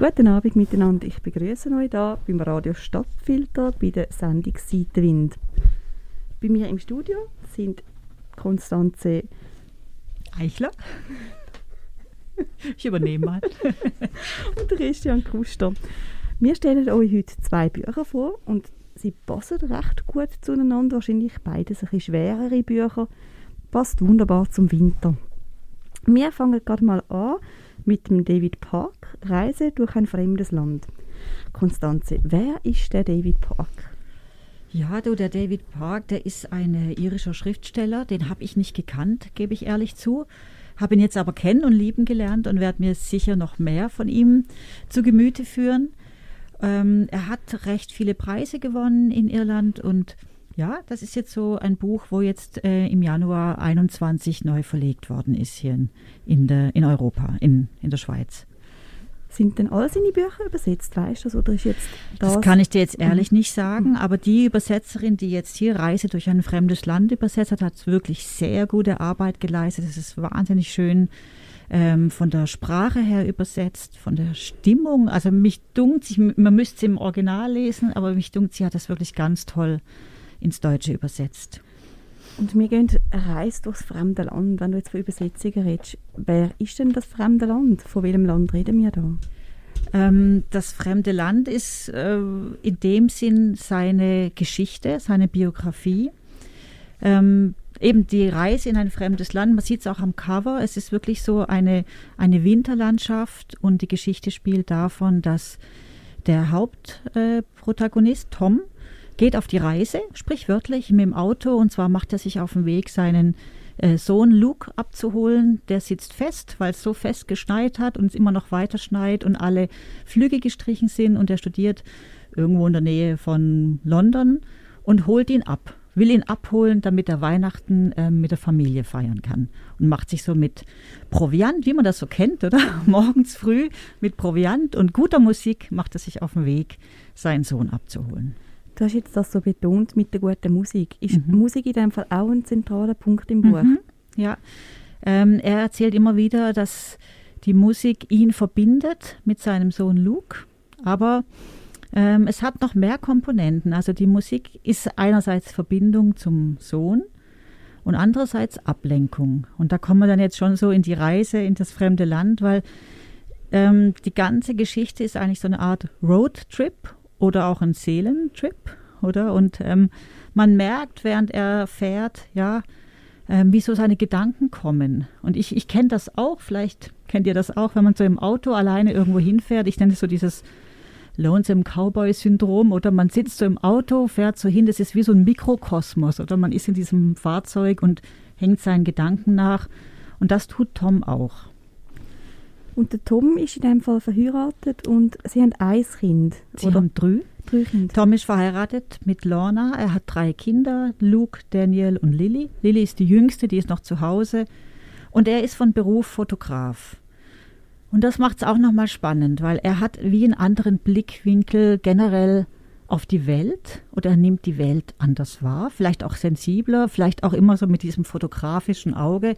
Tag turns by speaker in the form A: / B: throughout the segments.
A: Guten Abend miteinander. Ich begrüße euch hier beim Radio Stadtfilter bei der Sendung Seitenwind. Bei mir im Studio sind Konstanze
B: Eichler. Ich übernehme mal.
A: und Christian Kuster. Wir stellen euch heute zwei Bücher vor und sie passen recht gut zueinander. Wahrscheinlich beides ein bisschen schwerere Bücher. Passt wunderbar zum Winter. Wir fangen gerade mal an mit dem David Park, Reise durch ein fremdes Land. Konstanze, wer ist der David Park?
B: Ja, du, der David Park, der ist ein äh, irischer Schriftsteller, den habe ich nicht gekannt, gebe ich ehrlich zu. Habe ihn jetzt aber kennen und lieben gelernt und werde mir sicher noch mehr von ihm zu Gemüte führen. Ähm, er hat recht viele Preise gewonnen in Irland und ja, das ist jetzt so ein Buch, wo jetzt äh, im Januar 21 neu verlegt worden ist hier in, in, der, in Europa, in, in der Schweiz.
A: Sind denn all seine Bücher übersetzt, weißt du, oder ist jetzt
B: das? Das kann ich dir jetzt ehrlich mhm. nicht sagen, aber die Übersetzerin, die jetzt hier Reise durch ein fremdes Land übersetzt hat, hat wirklich sehr gute Arbeit geleistet. Es ist wahnsinnig schön ähm, von der Sprache her übersetzt, von der Stimmung. Also mich dunkt, sich, man müsste es im Original lesen, aber mich dunkt, sie hat das wirklich ganz toll ins Deutsche übersetzt.
A: Und wir gehen Reise durchs fremde Land. Wenn du jetzt von Übersetzungen redest, wer ist denn das fremde Land? Von welchem Land reden wir da?
B: Ähm, das fremde Land ist äh, in dem Sinn seine Geschichte, seine Biografie. Ähm, eben die Reise in ein fremdes Land, man sieht es auch am Cover, es ist wirklich so eine, eine Winterlandschaft und die Geschichte spielt davon, dass der Hauptprotagonist äh, Tom geht auf die Reise, sprichwörtlich mit dem Auto, und zwar macht er sich auf den Weg, seinen äh, Sohn Luke abzuholen. Der sitzt fest, weil es so fest geschneit hat und es immer noch weiter schneit und alle Flüge gestrichen sind und er studiert irgendwo in der Nähe von London und holt ihn ab will ihn abholen, damit er Weihnachten äh, mit der Familie feiern kann. Und macht sich so mit Proviant, wie man das so kennt, oder? Morgens früh mit Proviant und guter Musik macht er sich auf den Weg, seinen Sohn abzuholen.
A: Du hast jetzt das so betont mit der guten Musik. Ist mhm. Musik in dem Fall auch ein zentraler Punkt im Buch? Mhm.
B: Ja. Ähm, er erzählt immer wieder, dass die Musik ihn verbindet mit seinem Sohn Luke, aber ähm, es hat noch mehr Komponenten. Also die Musik ist einerseits Verbindung zum Sohn und andererseits Ablenkung. Und da kommen wir dann jetzt schon so in die Reise in das fremde Land, weil ähm, die ganze Geschichte ist eigentlich so eine Art Roadtrip oder auch ein Seelentrip, oder? Und ähm, man merkt, während er fährt, ja, ähm, wie so seine Gedanken kommen. Und ich, ich kenne das auch, vielleicht kennt ihr das auch, wenn man so im Auto alleine irgendwo hinfährt. Ich nenne es so dieses Lonesome Cowboy-Syndrom oder man sitzt so im Auto, fährt so hin, das ist wie so ein Mikrokosmos oder man ist in diesem Fahrzeug und hängt seinen Gedanken nach. Und das tut Tom auch.
A: Und der Tom ist in dem Fall verheiratet und sie haben ein Kind.
B: Sie oder? haben drei. drei Kinder. Tom ist verheiratet mit Lorna. Er hat drei Kinder, Luke, Daniel und Lily. Lily ist die jüngste, die ist noch zu Hause. Und er ist von Beruf Fotograf. Und das macht es auch nochmal spannend, weil er hat wie einen anderen Blickwinkel generell auf die Welt oder er nimmt die Welt anders wahr, vielleicht auch sensibler, vielleicht auch immer so mit diesem fotografischen Auge.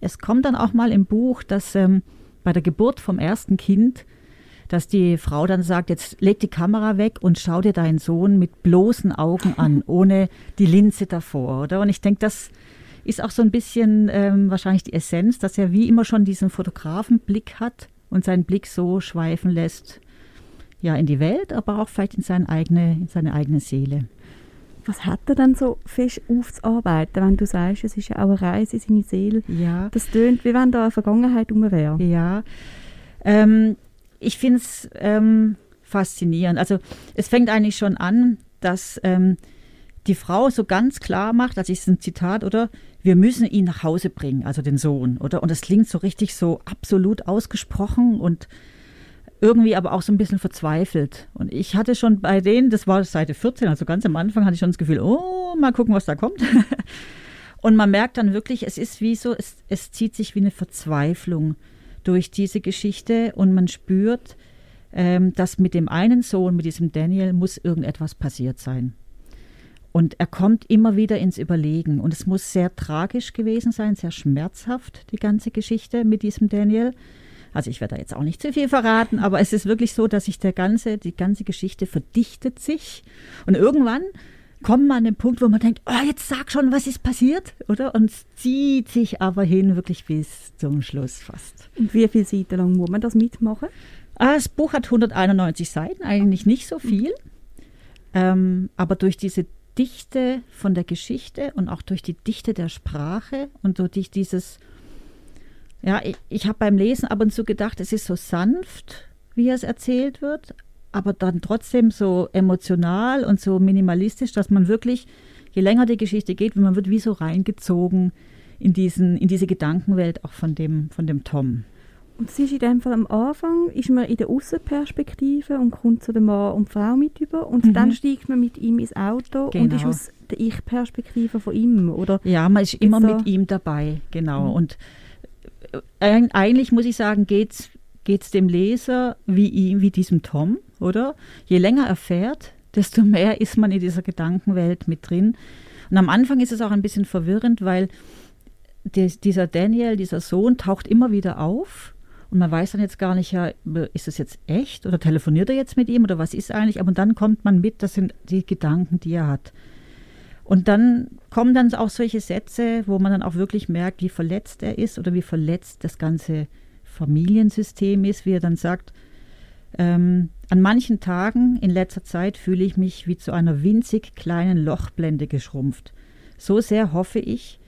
B: Es kommt dann auch mal im Buch, dass ähm, bei der Geburt vom ersten Kind, dass die Frau dann sagt, jetzt leg die Kamera weg und schau dir deinen Sohn mit bloßen Augen an, ohne die Linse davor, oder? Und ich denke, das ist auch so ein bisschen ähm, wahrscheinlich die Essenz, dass er wie immer schon diesen Fotografenblick hat und seinen Blick so schweifen lässt, ja, in die Welt, aber auch vielleicht in seine eigene, in seine eigene Seele.
A: Was hat er dann so fest aufzuarbeiten, wenn du sagst, es ist ja auch eine Reise in seine Seele?
B: Ja.
A: Das tönt, wie wenn da eine Vergangenheit um wäre.
B: Ja. Ähm, ich finde es ähm, faszinierend. Also es fängt eigentlich schon an, dass ähm, die Frau so ganz klar macht, das ist ein Zitat, oder? Wir müssen ihn nach Hause bringen, also den Sohn, oder? Und das klingt so richtig so absolut ausgesprochen und irgendwie aber auch so ein bisschen verzweifelt. Und ich hatte schon bei denen, das war Seite 14, also ganz am Anfang, hatte ich schon das Gefühl, oh, mal gucken, was da kommt. Und man merkt dann wirklich, es ist wie so, es, es zieht sich wie eine Verzweiflung durch diese Geschichte und man spürt, ähm, dass mit dem einen Sohn, mit diesem Daniel, muss irgendetwas passiert sein. Und er kommt immer wieder ins Überlegen. Und es muss sehr tragisch gewesen sein, sehr schmerzhaft, die ganze Geschichte mit diesem Daniel Also ich werde da jetzt auch nicht zu viel verraten, aber es ist wirklich so, dass sich der ganze, die ganze Geschichte verdichtet sich und irgendwann kommt man an den Punkt, wo man denkt, oh, jetzt sag schon, was ist passiert, oder? Und zieht sich aber hin, wirklich bis zum Schluss fast.
A: Und wie viele Seiten lang muss man das mitmachen?
B: Ah, das Buch hat 191 Seiten, eigentlich nicht so viel. Ähm, aber durch diese Dichte von der Geschichte und auch durch die Dichte der Sprache und durch dieses, ja, ich, ich habe beim Lesen ab und zu gedacht, es ist so sanft, wie es erzählt wird, aber dann trotzdem so emotional und so minimalistisch, dass man wirklich, je länger die Geschichte geht, man wird wie so reingezogen in, diesen, in diese Gedankenwelt auch von dem, von dem Tom.
A: Und es ist in dem Fall am Anfang, ist man in der Außenperspektive und kommt zu dem Mann und Frau mit über und mhm. dann steigt man mit ihm ins Auto genau. und ist aus der Ich-Perspektive von ihm, oder?
B: Ja, man ist immer so mit ihm dabei, genau. Mhm. Und eigentlich muss ich sagen, geht es dem Leser wie ihm, wie diesem Tom, oder? Je länger er fährt, desto mehr ist man in dieser Gedankenwelt mit drin. Und am Anfang ist es auch ein bisschen verwirrend, weil des, dieser Daniel, dieser Sohn, taucht immer wieder auf. Und man weiß dann jetzt gar nicht, ja, ist das jetzt echt oder telefoniert er jetzt mit ihm oder was ist eigentlich? Aber dann kommt man mit, das sind die Gedanken, die er hat. Und dann kommen dann auch solche Sätze, wo man dann auch wirklich merkt, wie verletzt er ist oder wie verletzt das ganze Familiensystem ist, wie er dann sagt, ähm, an manchen Tagen in letzter Zeit fühle ich mich wie zu einer winzig kleinen Lochblende geschrumpft. So sehr hoffe ich,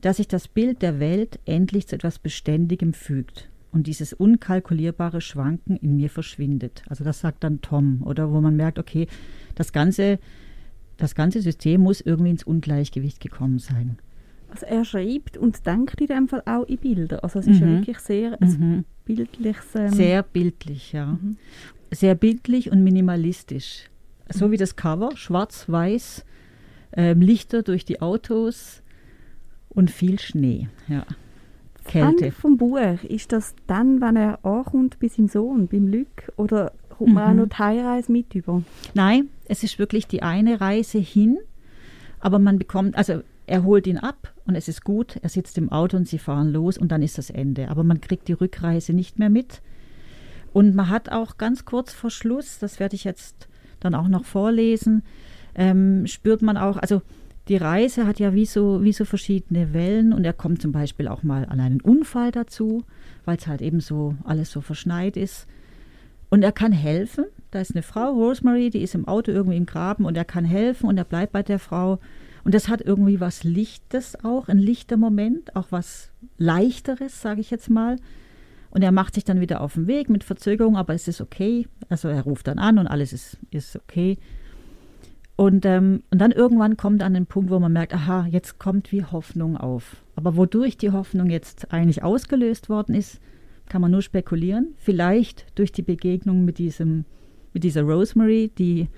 B: dass sich das Bild der Welt endlich zu etwas Beständigem fügt und dieses unkalkulierbare Schwanken in mir verschwindet. Also das sagt dann Tom, oder wo man merkt, okay, das ganze, das ganze System muss irgendwie ins Ungleichgewicht gekommen sein.
A: Also er schreibt und denkt in dem Fall auch in Bilder. Also es ist mhm. ja wirklich sehr mhm. bildliches...
B: Ähm sehr bildlich, ja. Mhm sehr bildlich und minimalistisch. So wie das Cover, schwarz-weiß, äh, Lichter durch die Autos und viel Schnee. Ja.
A: Kälte. Ende vom Buch, ist das dann, wenn er ankommt bei seinem Sohn, beim Lück, oder kommt man mhm. auch noch die Heimreise mit über?
B: Nein, es ist wirklich die eine Reise hin, aber man bekommt, also er holt ihn ab und es ist gut, er sitzt im Auto und sie fahren los und dann ist das Ende. Aber man kriegt die Rückreise nicht mehr mit. Und man hat auch ganz kurz vor Schluss, das werde ich jetzt dann auch noch vorlesen, ähm, spürt man auch, also die Reise hat ja wie so, wie so verschiedene Wellen und er kommt zum Beispiel auch mal an einen Unfall dazu, weil es halt eben so alles so verschneit ist. Und er kann helfen. Da ist eine Frau, Rosemary, die ist im Auto irgendwie im Graben und er kann helfen und er bleibt bei der Frau. Und das hat irgendwie was Lichtes auch, ein lichter Moment, auch was Leichteres, sage ich jetzt mal. Und er macht sich dann wieder auf den Weg mit Verzögerung, aber es ist okay. Also er ruft dann an und alles ist, ist okay. Und, ähm, und dann irgendwann kommt an den Punkt, wo man merkt, aha, jetzt kommt wie Hoffnung auf. Aber wodurch die Hoffnung jetzt eigentlich ausgelöst worden ist, kann man nur spekulieren. Vielleicht durch die Begegnung mit diesem, mit dieser Rosemary, die,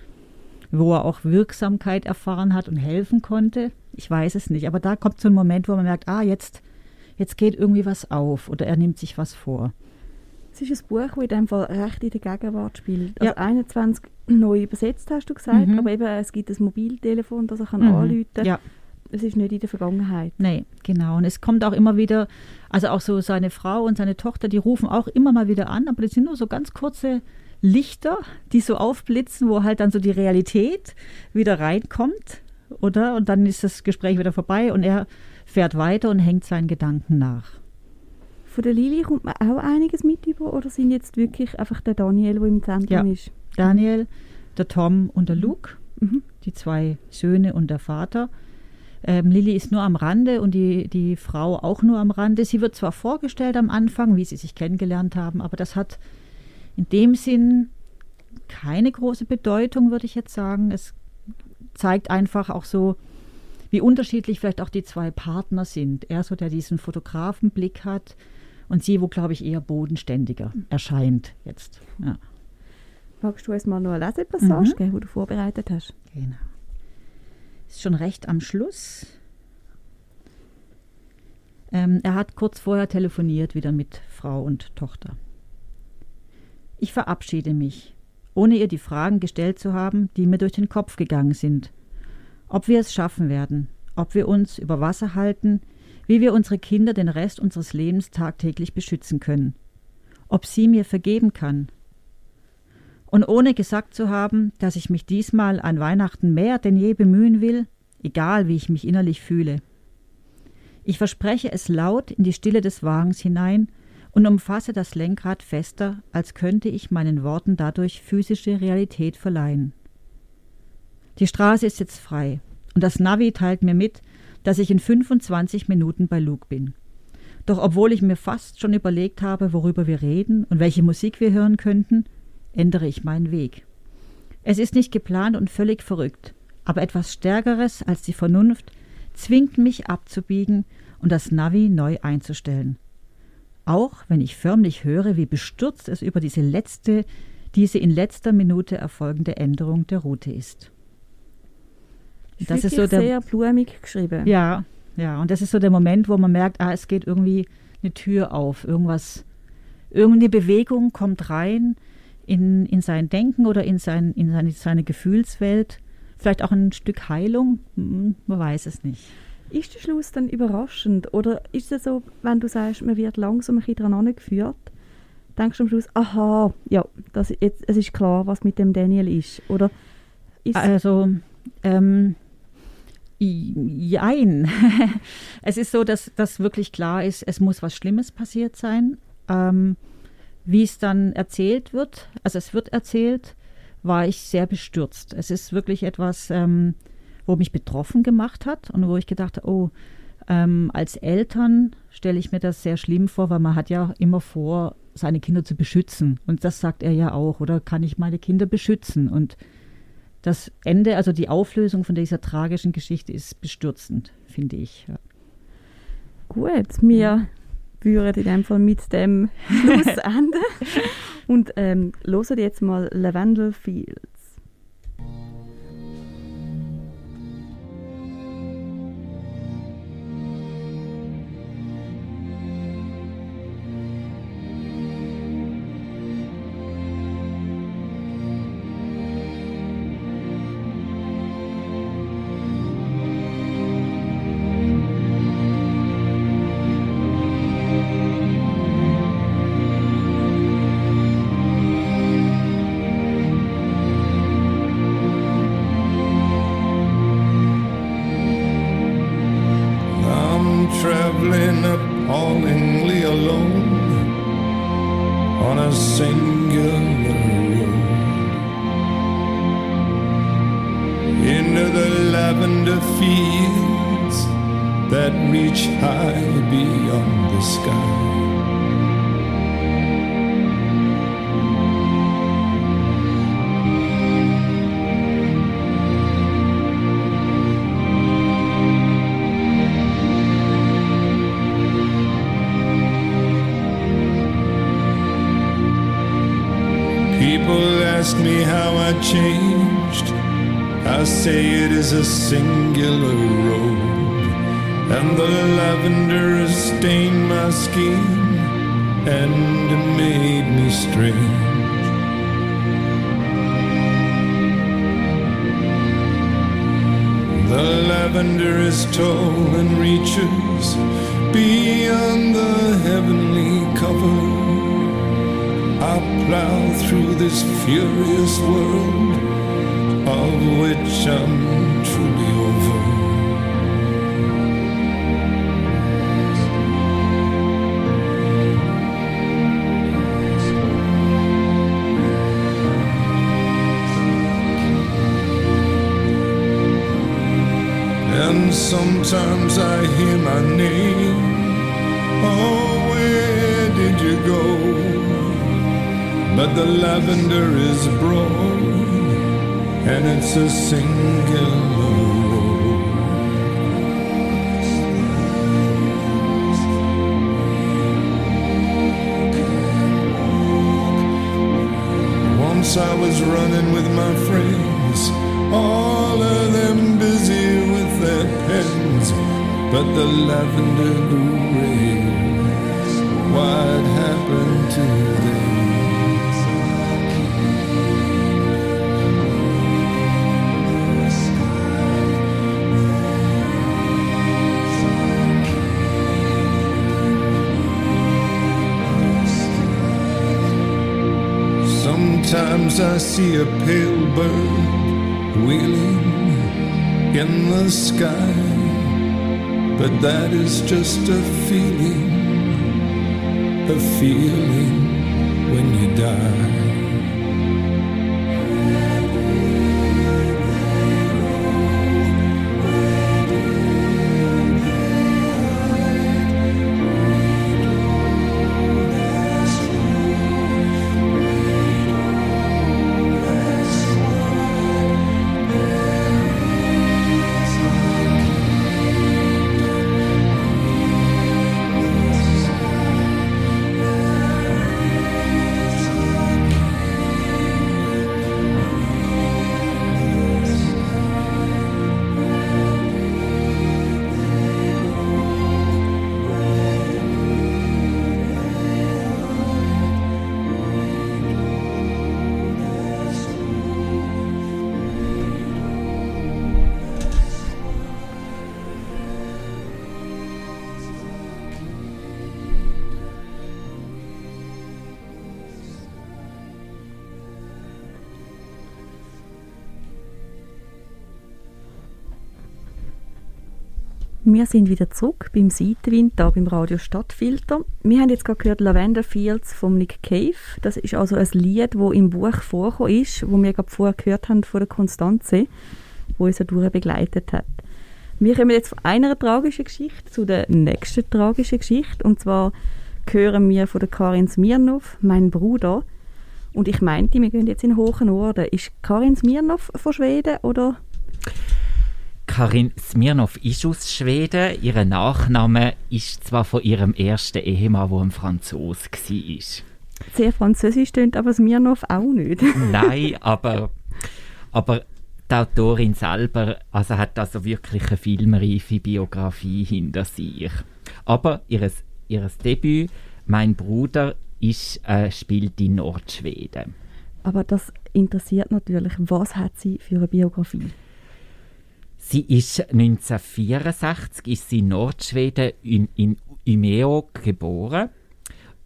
B: wo er auch Wirksamkeit erfahren hat und helfen konnte. Ich weiß es nicht. Aber da kommt so ein Moment, wo man merkt, ah, jetzt, jetzt geht irgendwie was auf oder er nimmt sich was vor.
A: Es ist ein Buch, das in dem Fall recht in der Gegenwart spielt. Also ja. 21 neu übersetzt, hast du gesagt, mhm. aber eben es gibt ein Mobiltelefon, das er kann mhm. anrufen kann. Ja. Es ist nicht in der Vergangenheit.
B: Nein, genau. Und es kommt auch immer wieder, also auch so seine Frau und seine Tochter, die rufen auch immer mal wieder an, aber das sind nur so ganz kurze Lichter, die so aufblitzen, wo halt dann so die Realität wieder reinkommt, oder? Und dann ist das Gespräch wieder vorbei und er fährt weiter und hängt seinen Gedanken nach.
A: Von der Lili kommt man auch einiges mit über oder sind jetzt wirklich einfach der Daniel, der im Zentrum ja. ist?
B: Daniel, der Tom und der Luke, mhm. die zwei Söhne und der Vater. Ähm, Lilly ist nur am Rande und die, die Frau auch nur am Rande. Sie wird zwar vorgestellt am Anfang, wie sie sich kennengelernt haben, aber das hat in dem Sinn keine große Bedeutung, würde ich jetzt sagen. Es zeigt einfach auch so, wie unterschiedlich vielleicht auch die zwei Partner sind. Er so, der diesen Fotografenblick hat und sie, wo, glaube ich, eher bodenständiger erscheint jetzt. Ja.
A: Magst du uns mal noch eine Lesepassage mhm. geben, die du vorbereitet hast?
B: Genau. Ist schon recht am Schluss. Ähm, er hat kurz vorher telefoniert, wieder mit Frau und Tochter. Ich verabschiede mich, ohne ihr die Fragen gestellt zu haben, die mir durch den Kopf gegangen sind ob wir es schaffen werden, ob wir uns über Wasser halten, wie wir unsere Kinder den Rest unseres Lebens tagtäglich beschützen können, ob sie mir vergeben kann. Und ohne gesagt zu haben, dass ich mich diesmal an Weihnachten mehr denn je bemühen will, egal wie ich mich innerlich fühle. Ich verspreche es laut in die Stille des Wagens hinein und umfasse das Lenkrad fester, als könnte ich meinen Worten dadurch physische Realität verleihen. Die Straße ist jetzt frei und das Navi teilt mir mit, dass ich in 25 Minuten bei Luke bin. Doch obwohl ich mir fast schon überlegt habe, worüber wir reden und welche Musik wir hören könnten, ändere ich meinen Weg. Es ist nicht geplant und völlig verrückt, aber etwas Stärkeres als die Vernunft zwingt mich abzubiegen und das Navi neu einzustellen. Auch wenn ich förmlich höre, wie bestürzt es über diese letzte, diese in letzter Minute erfolgende Änderung der Route ist.
A: Das ist so der, sehr blumig geschrieben.
B: Ja, ja, und das ist so der Moment, wo man merkt, ah, es geht irgendwie eine Tür auf, irgendwas, irgendeine Bewegung kommt rein in, in sein Denken oder in, sein, in seine, seine Gefühlswelt. Vielleicht auch ein Stück Heilung, hm, man weiß es nicht.
A: Ist der Schluss dann überraschend? Oder ist es so, wenn du sagst, man wird langsam ein bisschen daran geführt, denkst du am Schluss, aha, ja, das, jetzt, es ist klar, was mit dem Daniel ist? Oder
B: ist also, ähm, Jein. es ist so, dass das wirklich klar ist, es muss was Schlimmes passiert sein. Ähm, wie es dann erzählt wird, also es wird erzählt, war ich sehr bestürzt. Es ist wirklich etwas, ähm, wo mich betroffen gemacht hat und wo ich gedacht habe, oh, ähm, als Eltern stelle ich mir das sehr schlimm vor, weil man hat ja immer vor, seine Kinder zu beschützen. Und das sagt er ja auch, oder kann ich meine Kinder beschützen? Und das Ende, also die Auflösung von dieser tragischen Geschichte ist bestürzend, finde ich. Ja.
A: Gut, wir würden in dem Fall mit dem Schluss enden und ähm, hören jetzt mal Lavendel Field.
C: me how I changed. I say it is a singular road, and the lavender has stained my skin and made me strange. The lavender is tall and reaches beyond the heavenly cover. I plow through this furious world of which I'm truly over. And sometimes I hear my name. Oh, where did you go? But the lavender is broad and it's a single road. Once I was running with my friends, all of them busy with their pens, but the lavender grew red. What happened to Sometimes I see a pale bird wheeling in the sky, but that is just a feeling, a feeling when you die.
A: Wir sind wieder zurück beim Seitenwind, hier beim Radio Stadtfilter. Wir haben jetzt gerade gehört Lavender Fields von Nick Cave. Das ist also ein Lied, das im Buch vorgekommen ist, wo wir gerade vorher gehört haben von der Konstanze, wo uns durch begleitet hat. Wir kommen jetzt von einer tragischen Geschichte zu der nächsten tragischen Geschichte. Und zwar hören wir von der Karin Smirnov, mein Bruder. Und ich meinte, wir gehen jetzt in hohen Norden. Ist Karin Smirnov von Schweden oder
D: Karin Smirnov ist aus Schweden. Ihr Nachname ist zwar von ihrem ersten Ehemann, der ein Franzose war.
A: Sehr französisch stimmt, aber Smirnov auch nicht.
D: Nein, aber, aber die Autorin selber also hat also wirklich eine filmreife Biografie hinter sich. Aber ihres, ihres Debüt, mein Bruder, ist, äh, spielt in Nordschweden.
A: Aber das interessiert natürlich, was hat sie für eine Biografie?
D: Sie ist 1964 ist sie in Nordschweden in, in Umeå geboren,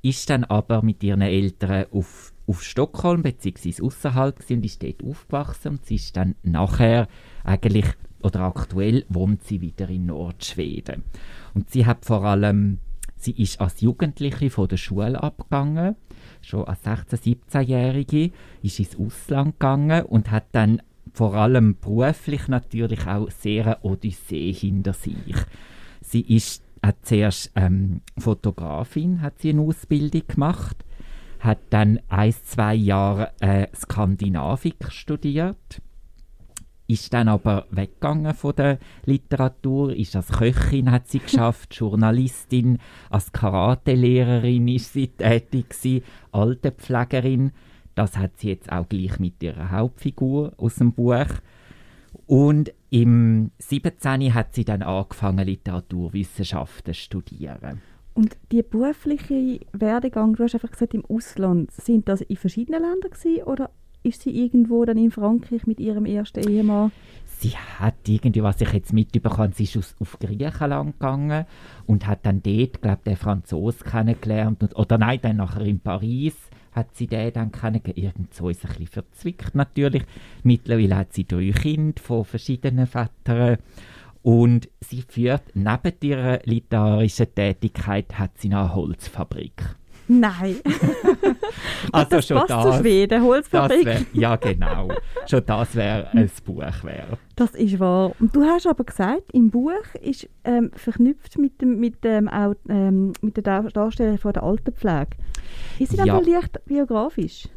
D: ist dann aber mit ihren Eltern auf, auf Stockholm bzw. außerhalb und ist dort aufgewachsen und sie ist dann nachher eigentlich oder aktuell wohnt sie wieder in Nordschweden. Und sie hat vor allem, sie ist als Jugendliche von der Schule abgegangen, schon als 16-, 17-Jährige, ist ins Ausland gegangen und hat dann vor allem beruflich natürlich auch sehr eine Odyssee hinter sich. Sie ist hat zuerst ähm, Fotografin, hat sie eine Ausbildung gemacht, hat dann ein, zwei Jahre äh, Skandinavik studiert, ist dann aber weggegangen von der Literatur, ist als Köchin hat sie geschafft, Journalistin, als Karatelehrerin ist sie tätig gewesen, Altenpflegerin das hat sie jetzt auch gleich mit ihrer Hauptfigur aus dem Buch. Und im 17. hat sie dann angefangen, Literaturwissenschaften zu studieren.
A: Und die berufliche Werdegang, du hast einfach gesagt, im Ausland, sind das in verschiedenen Ländern gewesen, oder ist sie irgendwo dann in Frankreich mit ihrem ersten Ehemann?
D: Sie hat irgendwie, was ich jetzt mitbekommen sie ist aus, auf Griechenland gegangen und hat dann dort, glaube ich, den Franzosen kennengelernt. Und, oder nein, dann nachher in Paris hat sie den dann kennengelernt. Irgend ist ein bisschen verzwickt natürlich. Mittlerweile hat sie drei Kinder von verschiedenen Vätern. Und sie führt neben ihrer literarischen Tätigkeit hat sie eine Holzfabrik.
A: Nein.
D: also
A: das
D: schon
A: passt
D: das,
A: zu Schweden, Holzfabrik.
D: wär, ja genau. Schon das wäre ein Buch wäre.
A: Das ist wahr. Und du hast aber gesagt, im Buch ist ähm, verknüpft mit, dem, mit, dem, auch, ähm, mit der Dar- Darstellung von der Altenpflege. Ist sie
D: ja.
A: leicht biografisch?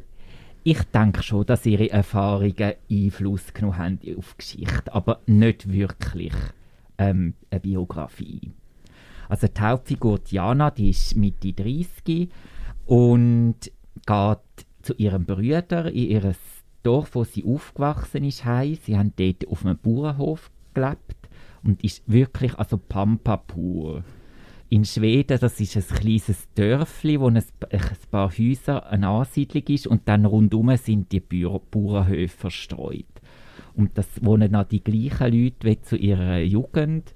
D: Ich denke schon, dass ihre Erfahrungen Einfluss genommen haben auf die Geschichte, aber nicht wirklich ähm, eine Biografie. Also die Hauptfigur Diana, die ist Mitte 30 und geht zu ihrem Bruder in ihr Dorf, wo sie aufgewachsen ist, heim. Sie haben dort auf einem Bauernhof gelebt und ist wirklich also Pampa pur. In Schweden, das ist ein kleines Dörfli, wo ein, ein paar Häuser eine Ansiedlung ist und dann rundum sind die Bauer- Bauernhöfe verstreut. Und das wohnen auch die gleichen Leute wie zu ihrer Jugend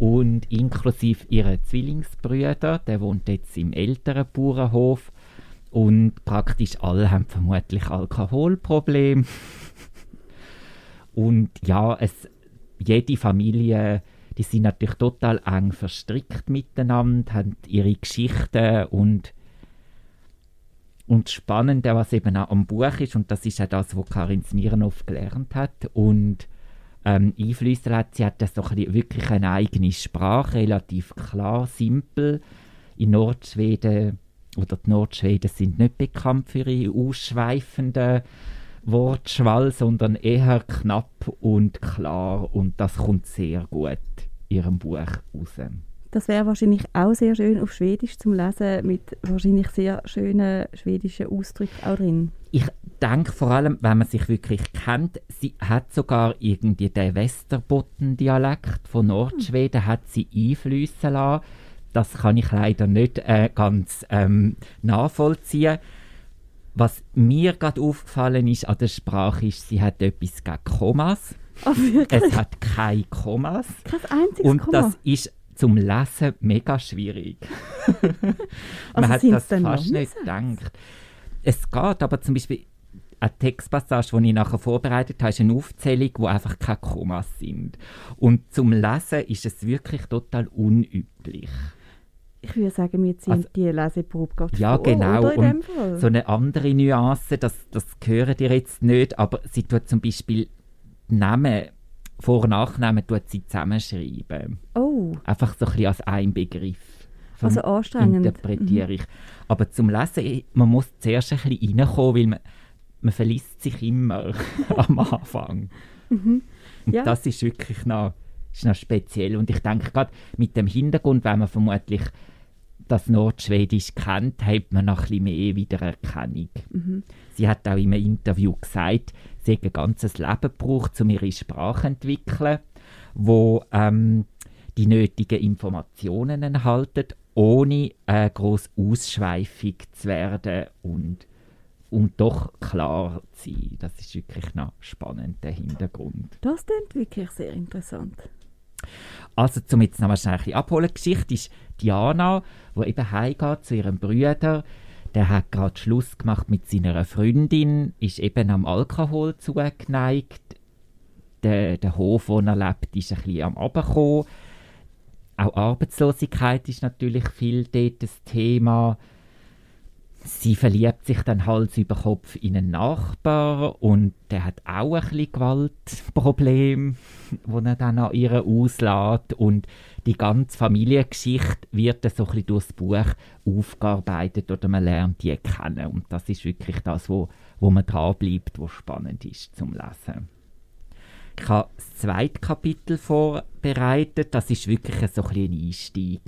D: und inklusive ihrer Zwillingsbrüder, der wohnt jetzt im älteren Bauernhof Und praktisch alle haben vermutlich Alkoholprobleme. Und ja, es, jede Familie, die sind natürlich total eng verstrickt miteinander, haben ihre Geschichten und und das Spannende, was eben auch am Buch ist, und das ist auch das, was Karin Smirnov gelernt hat und ähm, einflüssen hat, sie hat das bisschen wirklich eine eigene Sprache, relativ klar, simpel. In Nordschweden, oder die Nordschweden sind nicht bekannt für ihre ausschweifenden Wortschwall, sondern eher knapp und klar und das kommt sehr gut in ihrem Buch raus.
A: Das wäre wahrscheinlich auch sehr schön auf Schwedisch zum Lesen, mit wahrscheinlich sehr schönen schwedischen Ausdrücken auch drin.
D: Ich denke vor allem, wenn man sich wirklich kennt, sie hat sogar irgendwie den Westerbotten-Dialekt von Nordschweden hat sie einflüssen lassen. Das kann ich leider nicht äh, ganz ähm, nachvollziehen. Was mir gerade aufgefallen ist an der Sprache ist, sie hat etwas gegen Kommas.
A: Oh?
D: Es hat keine Kommas.
A: Kein einziges
D: Und
A: Komma.
D: das ist zum Lesen mega schwierig. Man
A: Also
D: hat das fast nicht gedacht. Es geht, aber zum Beispiel eine Textpassage, die ich nachher vorbereitet habe, ist eine Aufzählung, wo einfach keine Kommas sind. Und zum Lesen ist es wirklich total unüblich.
A: Ich würde sagen, wir ziehen
D: Also-
A: die Leseprobe gerade
D: Ja,
A: vor,
D: genau.
A: Oder in dem Fall.
D: So eine andere Nuance, das, das hören ihr jetzt nicht, aber sie tut zum Beispiel Namen, Vor- und Nachnamen tut sie zusammenschreiben.
A: oh,
D: Einfach so ein bisschen als ein Begriff.
A: Also anstrengend.
D: Interpretiere ich. Aber zum Lesen, man muss zuerst ein bisschen reinkommen, weil man, man verliest sich immer am Anfang. Und
A: Mhm. Ja.
D: das ist wirklich noch, ist noch speziell. Und ich denke gerade mit dem Hintergrund, wenn man vermutlich das Nordschwedisch kennt, hat man noch ein bisschen mehr Wiedererkennung.
A: Mhm.
D: Sie hat auch in einem Interview gesagt, sie hat ein ganzes Leben gebraucht, um ihre Sprache zu entwickeln, wo ähm, die nötigen Informationen enthalten, ohne äh, groß ausschweifig zu werden und, und doch klar zu sein. Das ist wirklich noch spannend, der Hintergrund.
A: das klingt wirklich sehr interessant.
D: Also, zum jetzt noch mal schnell ein bisschen abholen, die Geschichte ist Diana, die eben heimgeht zu ihrem Bruder. Der hat gerade Schluss gemacht mit seiner Freundin, ist eben am Alkohol zugeneigt. Der, der Hof, wo er lebt, ist ein bisschen am Abkommen. Auch Arbeitslosigkeit ist natürlich viel dort das Thema. Sie verliebt sich dann Hals über Kopf in einen Nachbar und der hat auch ein bisschen Gewaltproblem, wo er dann an ihr auslässt. Und die ganze Familiengeschichte wird dann so ein bisschen durchs Buch aufgearbeitet oder man lernt die kennen. Und das ist wirklich das, wo, wo man dranbleibt, wo spannend ist zum Lesen. Ich habe das zweite Kapitel vorbereitet. Das ist wirklich so ein ein Einstieg.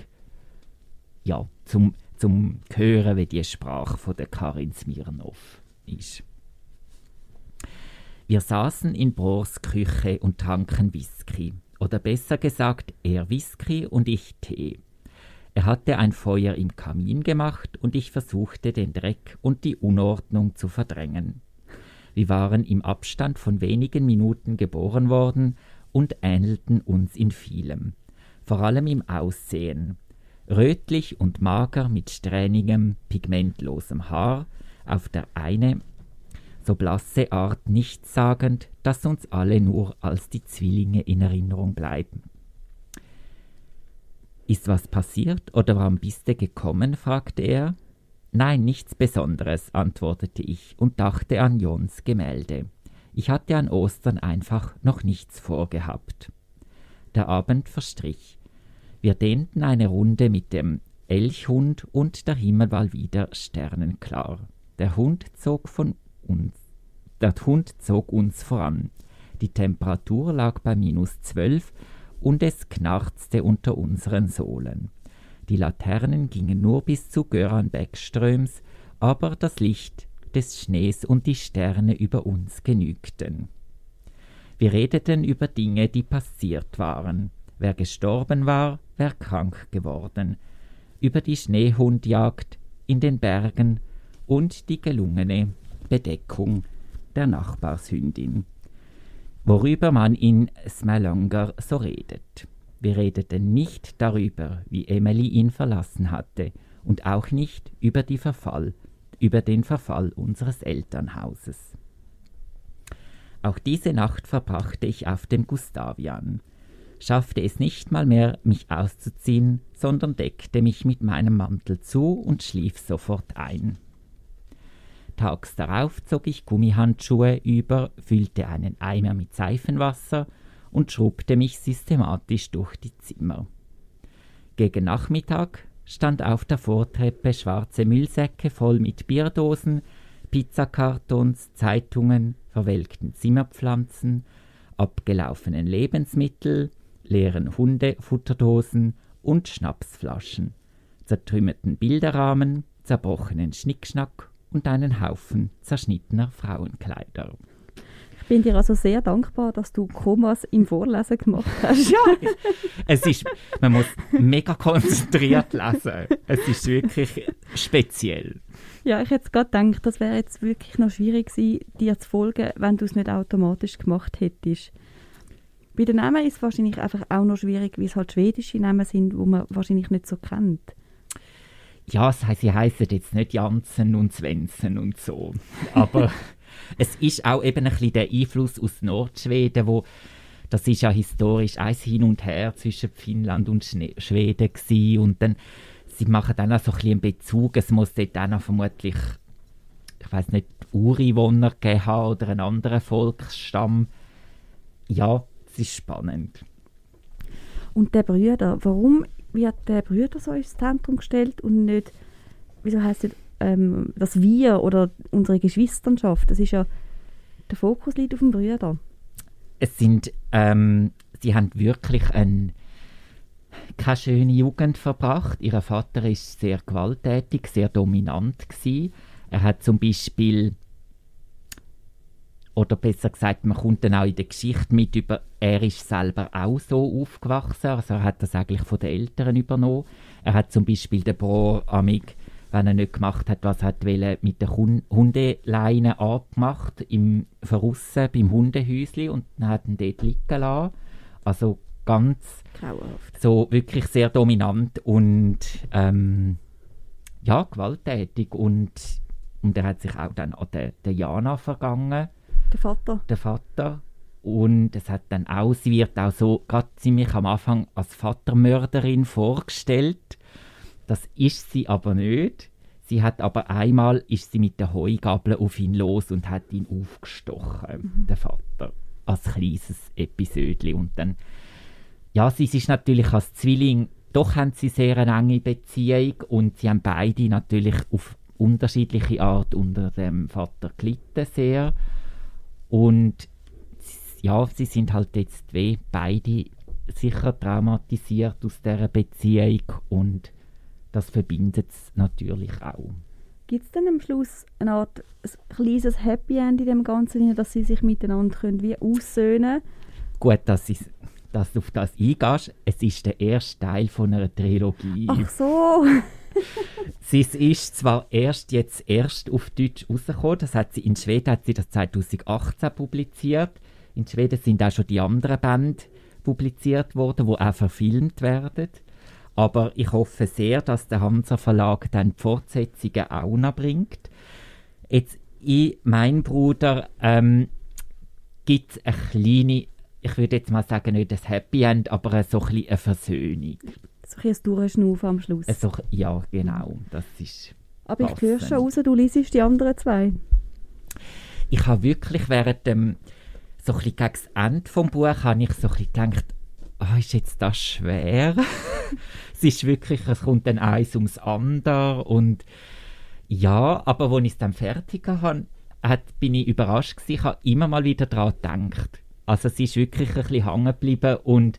D: Ja, zum, zum Hören, wie die Sprache von der Karin Smirnov ist. Wir saßen in Brors Küche und tranken Whisky. Oder besser gesagt, er Whisky und ich Tee. Er hatte ein Feuer im Kamin gemacht und ich versuchte, den Dreck und die Unordnung zu verdrängen. Wir waren im Abstand von wenigen Minuten geboren worden und ähnelten uns in vielem, vor allem im Aussehen. Rötlich und mager mit strähnigem, pigmentlosem Haar, auf der eine so blasse Art nichtssagend, dass uns alle nur als die Zwillinge in Erinnerung bleiben. Ist was passiert oder warum bist du gekommen? fragte er. Nein, nichts Besonderes, antwortete ich und dachte an Jons Gemälde. Ich hatte an Ostern einfach noch nichts vorgehabt. Der Abend verstrich. Wir dehnten eine Runde mit dem Elchhund und der Himmel war wieder sternenklar. Der Hund zog von uns. Der Hund zog uns voran. Die Temperatur lag bei minus zwölf und es knarzte unter unseren Sohlen. Die Laternen gingen nur bis zu Göran Beckströms, aber das Licht des Schnees und die Sterne über uns genügten. Wir redeten über Dinge, die passiert waren, wer gestorben war, wer krank geworden, über die Schneehundjagd in den Bergen und die gelungene Bedeckung der Nachbarshündin, worüber man in Smalonga so redet. Wir redeten nicht darüber, wie Emily ihn verlassen hatte, und auch nicht über, Verfall, über den Verfall unseres Elternhauses. Auch diese Nacht verbrachte ich auf dem Gustavian, schaffte es nicht mal mehr, mich auszuziehen, sondern deckte mich mit meinem Mantel zu und schlief sofort ein. Tags darauf zog ich Gummihandschuhe über, füllte einen Eimer mit Seifenwasser und schrubbte mich systematisch durch die Zimmer. Gegen Nachmittag stand auf der Vortreppe schwarze Müllsäcke voll mit Bierdosen, Pizzakartons, Zeitungen, verwelkten Zimmerpflanzen, abgelaufenen Lebensmittel, leeren Hundefutterdosen und Schnapsflaschen, zertrümmerten Bilderrahmen, zerbrochenen Schnickschnack und einen Haufen zerschnittener Frauenkleider.
A: Ich bin dir also sehr dankbar, dass du Komas im Vorlesen gemacht hast.
D: Ja, es ist, man muss mega konzentriert lesen. Es ist wirklich speziell.
A: Ja, ich hätte gerade gedacht, das wäre jetzt wirklich noch schwierig gewesen, dir zu folgen, wenn du es nicht automatisch gemacht hättest. Bei den Namen ist es wahrscheinlich einfach auch noch schwierig, weil es halt schwedische Namen sind, wo man wahrscheinlich nicht so kennt.
D: Ja, sie heißen jetzt nicht Jansen und Svensson und so. Aber es ist auch eben ein bisschen der Einfluss aus Nordschweden, wo das ist ja historisch eins hin und her zwischen Finnland und Schweden gewesen. und dann sie machen dann auch so ein bisschen einen Bezug. Es muss dort auch noch vermutlich, ich weiß nicht, Ureinwohner gegeben haben oder einen anderen Volksstamm. Ja, es ist spannend.
A: Und der Brüder, warum wird der Brüder so ins Zentrum gestellt und nicht, wieso heißt es ähm, das Wir oder unsere Geschwisternschaft? Das ist ja, der Fokus liegt auf dem Brüder.
D: Es sind, ähm, sie haben wirklich ein, keine schöne Jugend verbracht. Ihr Vater ist sehr gewalttätig, sehr dominant gewesen. Er hat zum Beispiel oder besser gesagt, man kommt dann auch in der Geschichte mit über, er ist selber auch so aufgewachsen, also er hat das eigentlich von den Eltern übernommen. Er hat zum Beispiel den Bro amig, wenn er nicht gemacht hat, was er wollte, mit der Hundeleine abgemacht, im Verrussen beim Hundehäuschen und dann hat ihn dort liegen lassen. Also ganz
A: Grauenhaft.
D: so wirklich sehr dominant und ähm, ja, gewalttätig und, und er hat sich auch dann an der, der Jana vergangen
A: der Vater.
D: Der Vater. Und es hat dann auch, sie wird auch so gerade ziemlich am Anfang als Vatermörderin vorgestellt. Das ist sie aber nicht. Sie hat aber einmal ist sie mit der Heugabel auf ihn los und hat ihn aufgestochen, mhm. der Vater, als kleines Episödli. Und dann, ja, sie ist natürlich als Zwilling, doch haben sie sehr eine enge Beziehung und sie haben beide natürlich auf unterschiedliche Art unter dem Vater gelitten sehr. Und ja, sie sind halt jetzt weh, beide sicher traumatisiert aus dieser Beziehung und das verbindet es natürlich auch.
A: Gibt es denn am Schluss eine Art ein kleines Happy End in dem Ganzen, dass sie sich miteinander können wie aussöhnen
D: Gut, dass, dass du auf das eingehst. Es ist der erste Teil von einer Trilogie.
A: Ach so.
D: sie ist zwar erst jetzt erst auf Deutsch rausgekommen, das hat sie in Schweden hat sie das 2018 publiziert. In Schweden sind auch schon die anderen Bände publiziert worden, wo auch verfilmt werden. Aber ich hoffe sehr, dass der Hansa Verlag dann die Fortsetzungen auch noch bringt. Jetzt in mein Bruder ähm, gibt es eine kleine, ich würde jetzt mal sagen, nicht das Happy End, aber so ein eine Versöhnung.
A: So ein Durchschnaufen am Schluss.
D: Also, ja, genau. Das ist
A: Aber ich höre schon raus, du liest die anderen zwei.
D: Ich habe wirklich während dem, so ein bisschen gegen das Ende des Buches, habe ich so ein bisschen gedacht, oh, ist jetzt das schwer? es ist wirklich, es kommt dann eins ums andere und ja, aber als ich es dann fertig habe, hat, bin ich überrascht gewesen. Ich habe immer mal wieder daran gedacht. Also es ist wirklich ein bisschen hängen geblieben und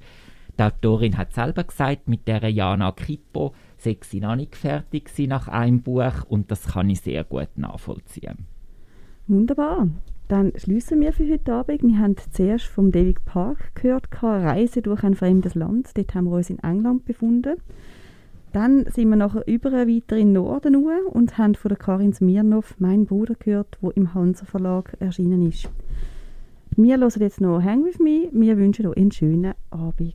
D: die Autorin hat selber gesagt, mit der Jana Kippo sei sie noch nicht fertig nach einem Buch und das kann ich sehr gut nachvollziehen.
A: Wunderbar. Dann schließen wir für heute Abend. Wir haben zuerst vom David Park gehört, Reise durch ein fremdes Land. Dort haben wir uns in England befunden. Dann sind wir nachher über weiter in den Norden und haben von der Karin Smirnov «Mein Bruder» gehört, wo im Hansa Verlag erschienen ist. Wir hören jetzt noch «Hang With Me». Wir wünschen euch einen schönen Abend.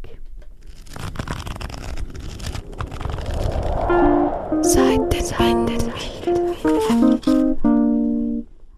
A: Seit des Endes.